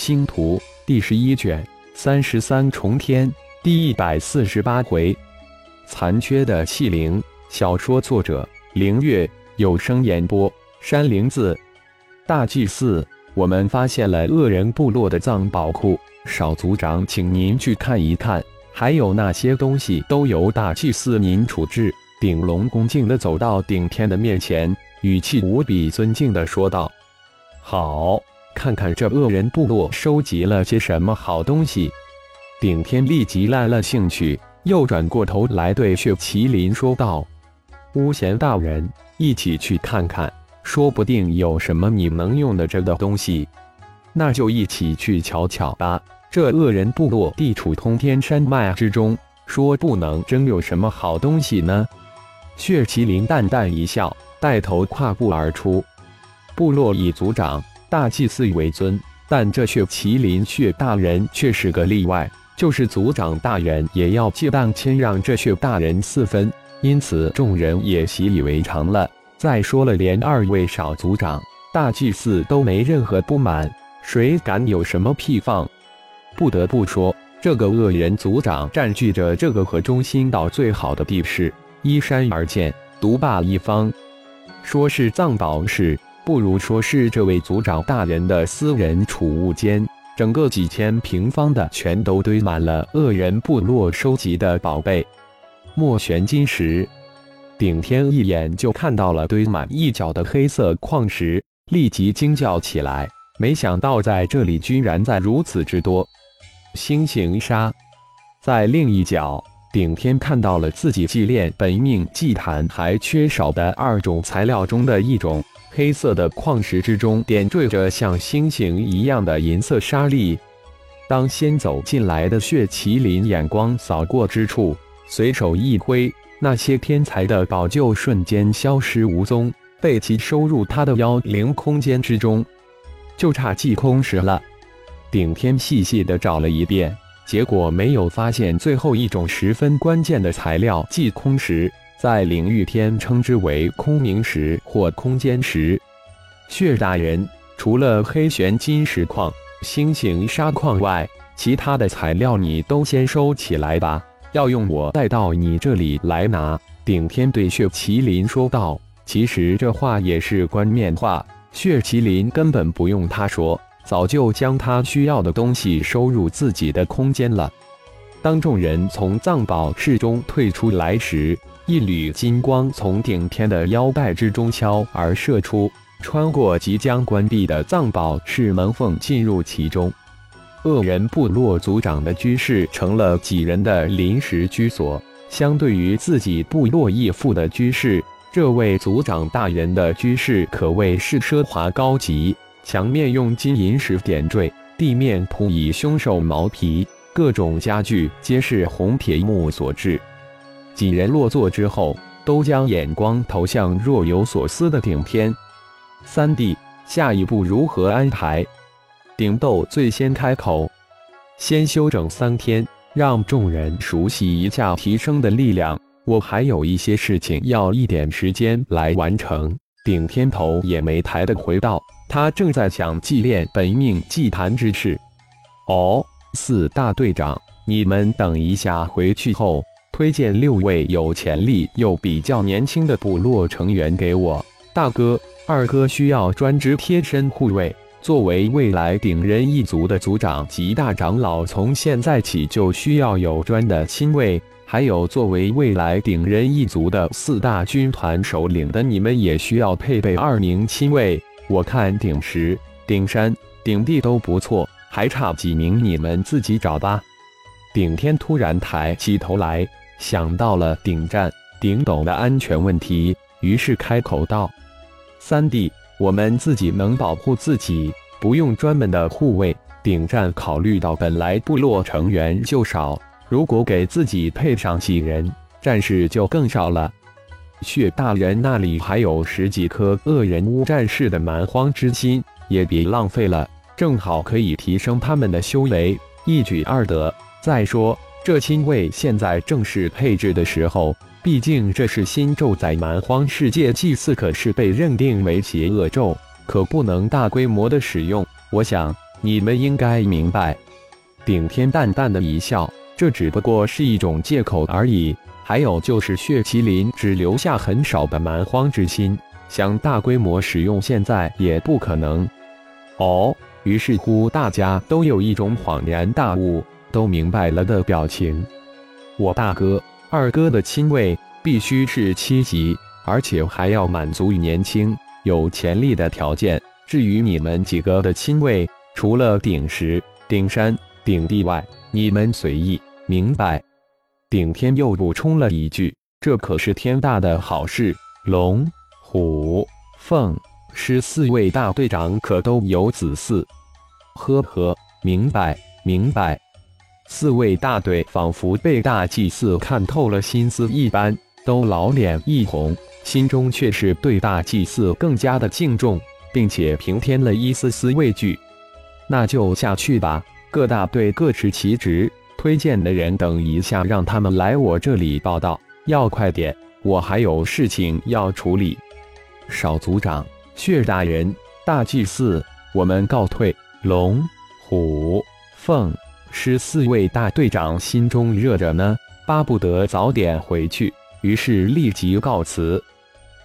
星图第十一卷三十三重天第一百四十八回，残缺的器灵。小说作者：凌月，有声演播：山灵子。大祭司，我们发现了恶人部落的藏宝库，少族长，请您去看一看。还有那些东西都由大祭司您处置。顶龙恭敬地走到顶天的面前，语气无比尊敬地说道：“好，看看这恶人部落收集了些什么好东西。”顶天立即来了兴趣，又转过头来对血麒麟说道：“巫贤大人，一起去看看，说不定有什么你能用得着的东西。那就一起去瞧瞧吧。这恶人部落地处通天山脉之中，说不能真有什么好东西呢？”血麒麟淡淡一笑，带头跨步而出。部落已族长、大祭司为尊，但这血麒麟血大人却是个例外，就是族长大人也要借当谦让这血大人四分，因此众人也习以为常了。再说了，连二位少族长、大祭司都没任何不满，谁敢有什么屁放？不得不说，这个恶人族长占据着这个河中心岛最好的地势。依山而建，独霸一方。说是藏宝室，不如说是这位族长大人的私人储物间。整个几千平方的，全都堆满了恶人部落收集的宝贝。墨玄金石，顶天一眼就看到了堆满一角的黑色矿石，立即惊叫起来。没想到在这里居然在如此之多。星形沙，在另一角。顶天看到了自己祭炼本命祭坛还缺少的二种材料中的一种黑色的矿石之中点缀着像星星一样的银色沙粒。当先走进来的血麒麟眼光扫过之处，随手一挥，那些天才的宝就瞬间消失无踪，被其收入他的妖灵空间之中，就差祭空石了。顶天细细的找了一遍。结果没有发现最后一种十分关键的材料——祭空石，在领域天称之为空明石或空间石。血大人，除了黑玄金石矿、星形沙矿外，其他的材料你都先收起来吧，要用我带到你这里来拿。顶天对血麒麟说道。其实这话也是冠冕话，血麒麟根本不用他说。早就将他需要的东西收入自己的空间了。当众人从藏宝室中退出来时，一缕金光从顶天的腰带之中敲而射出，穿过即将关闭的藏宝室门缝，进入其中。恶人部落族长的居室成了几人的临时居所，相对于自己部落义父的居室，这位族长大人的居室可谓是奢华高级。墙面用金银石点缀，地面铺以凶兽毛皮，各种家具皆是红铁木所制。几人落座之后，都将眼光投向若有所思的顶天三弟。下一步如何安排？顶斗最先开口：“先休整三天，让众人熟悉一下提升的力量。我还有一些事情要一点时间来完成。”顶天头也没抬的回道。他正在想祭炼本命祭坛之事。哦，四大队长，你们等一下，回去后推荐六位有潜力又比较年轻的部落成员给我。大哥、二哥需要专职贴身护卫。作为未来顶人一族的族长及大长老，从现在起就需要有专的亲卫。还有，作为未来顶人一族的四大军团首领的你们，也需要配备二名亲卫。我看顶石、顶山、顶地都不错，还差几名，你们自己找吧。顶天突然抬起头来，想到了顶战、顶斗的安全问题，于是开口道：“三弟，我们自己能保护自己，不用专门的护卫。顶战考虑到本来部落成员就少，如果给自己配上几人，战士就更少了。”血大人那里还有十几颗恶人巫战士的蛮荒之心，也别浪费了，正好可以提升他们的修为，一举二得。再说，这亲卫现在正是配置的时候，毕竟这是新咒，在蛮荒世界祭祀可是被认定为邪恶咒，可不能大规模的使用。我想，你们应该明白。顶天淡淡的一笑，这只不过是一种借口而已。还有就是血麒麟只留下很少的蛮荒之心，想大规模使用，现在也不可能。哦，于是乎大家都有一种恍然大悟、都明白了的表情。我大哥、二哥的亲位必须是七级，而且还要满足于年轻、有潜力的条件。至于你们几个的亲位，除了顶石、顶山、顶地外，你们随意，明白？顶天又补充了一句：“这可是天大的好事，龙、虎、凤、狮四位大队长可都有子嗣。”呵呵，明白明白。四位大队仿佛被大祭司看透了心思一般，都老脸一红，心中却是对大祭司更加的敬重，并且平添了一丝丝畏惧。那就下去吧，各大队各持其职。推荐的人等一下，让他们来我这里报道，要快点，我还有事情要处理。少族长、血大人、大祭司，我们告退。龙、虎、凤、是四位大队长心中热着呢，巴不得早点回去，于是立即告辞。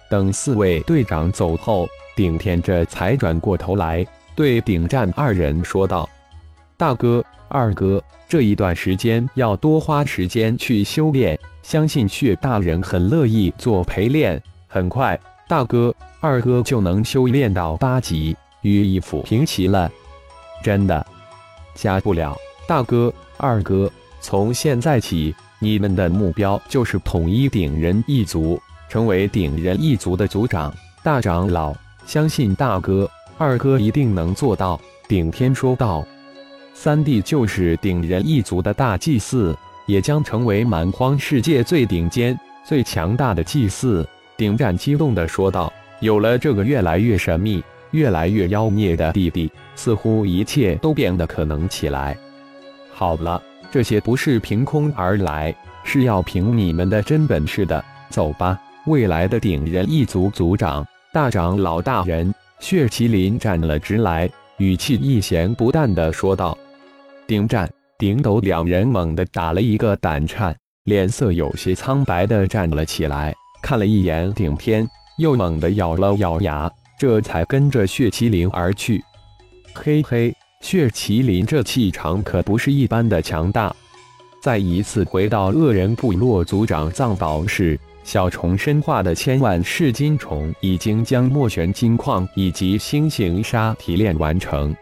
等四位队长走后，顶天这才转过头来，对顶战二人说道：“大哥。”二哥，这一段时间要多花时间去修炼，相信血大人很乐意做陪练。很快，大哥、二哥就能修炼到八级，与义父平齐了。真的，假不了。大哥、二哥，从现在起，你们的目标就是统一鼎人一族，成为鼎人一族的族长、大长老。相信大哥、二哥一定能做到。顶天说道。三弟就是鼎人一族的大祭司，也将成为蛮荒世界最顶尖、最强大的祭司。顶战激动地说道：“有了这个越来越神秘、越来越妖孽的弟弟，似乎一切都变得可能起来。”好了，这些不是凭空而来，是要凭你们的真本事的。走吧，未来的顶人一族族长、大长老大人。血麒麟站了直来，语气一咸不淡的说道。顶战、顶斗两人猛地打了一个胆颤，脸色有些苍白的站了起来，看了一眼顶天，又猛地咬了咬牙，这才跟着血麒麟而去。嘿嘿，血麒麟这气场可不是一般的强大。再一次回到恶人部落族长藏宝室，小虫身化的千万噬金虫已经将墨玄金矿以及星形沙提炼完成。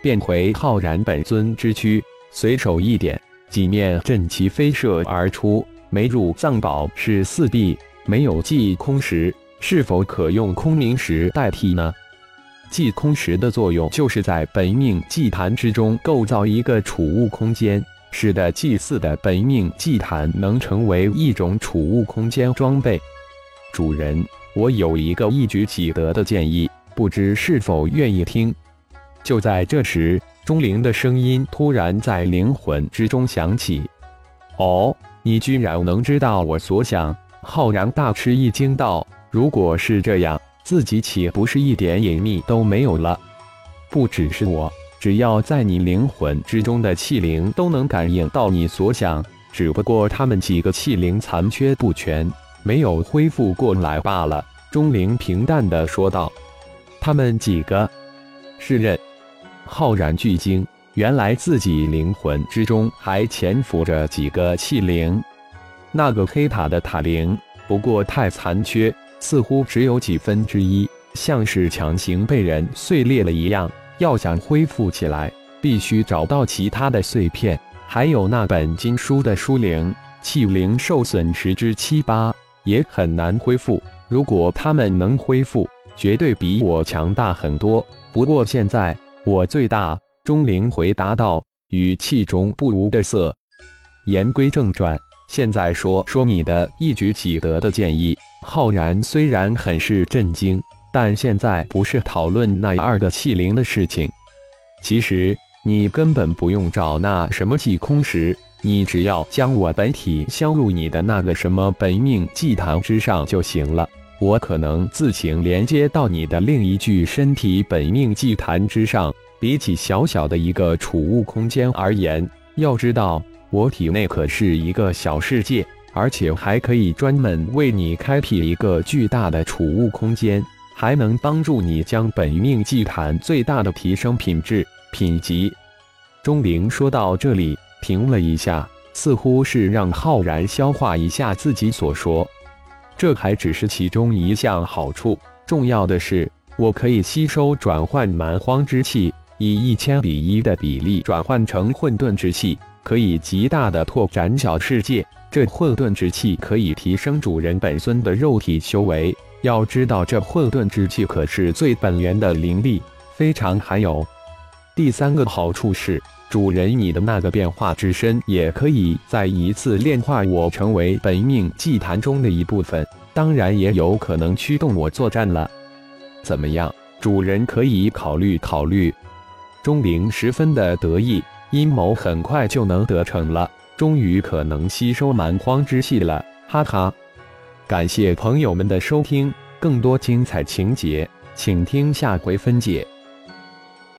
变回浩然本尊之躯，随手一点，几面阵旗飞射而出。没入藏宝是四壁，没有即空石，是否可用空明石代替呢？祭空石的作用就是在本命祭坛之中构造一个储物空间，使得祭祀的本命祭坛能成为一种储物空间装备。主人，我有一个一举几得的建议，不知是否愿意听？就在这时，钟灵的声音突然在灵魂之中响起：“哦，你居然能知道我所想？”浩然大吃一惊道：“如果是这样，自己岂不是一点隐秘都没有了？不只是我，只要在你灵魂之中的气灵都能感应到你所想，只不过他们几个气灵残缺不全，没有恢复过来罢了。”钟灵平淡的说道：“他们几个，是人。”浩然巨惊，原来自己灵魂之中还潜伏着几个气灵。那个黑塔的塔灵不过太残缺，似乎只有几分之一，像是强行被人碎裂了一样。要想恢复起来，必须找到其他的碎片，还有那本经书的书灵。气灵受损十之七八，也很难恢复。如果他们能恢复，绝对比我强大很多。不过现在。我最大，钟灵回答道，语气中不无的色。言归正传，现在说说你的一举几得的建议。浩然虽然很是震惊，但现在不是讨论那二个气灵的事情。其实你根本不用找那什么祭空石，你只要将我本体镶入你的那个什么本命祭坛之上就行了。我可能自行连接到你的另一具身体本命祭坛之上，比起小小的一个储物空间而言，要知道我体内可是一个小世界，而且还可以专门为你开辟一个巨大的储物空间，还能帮助你将本命祭坛最大的提升品质品级。钟灵说到这里，停了一下，似乎是让浩然消化一下自己所说。这还只是其中一项好处，重要的是，我可以吸收转换蛮荒之气。以一千比一的比例转换成混沌之气，可以极大的拓展小世界。这混沌之气可以提升主人本尊的肉体修为。要知道，这混沌之气可是最本源的灵力，非常罕有。第三个好处是，主人你的那个变化之身也可以再一次炼化我，成为本命祭坛中的一部分。当然，也有可能驱动我作战了。怎么样，主人可以考虑考虑。钟灵十分的得意，阴谋很快就能得逞了，终于可能吸收蛮荒之气了，哈哈！感谢朋友们的收听，更多精彩情节，请听下回分解。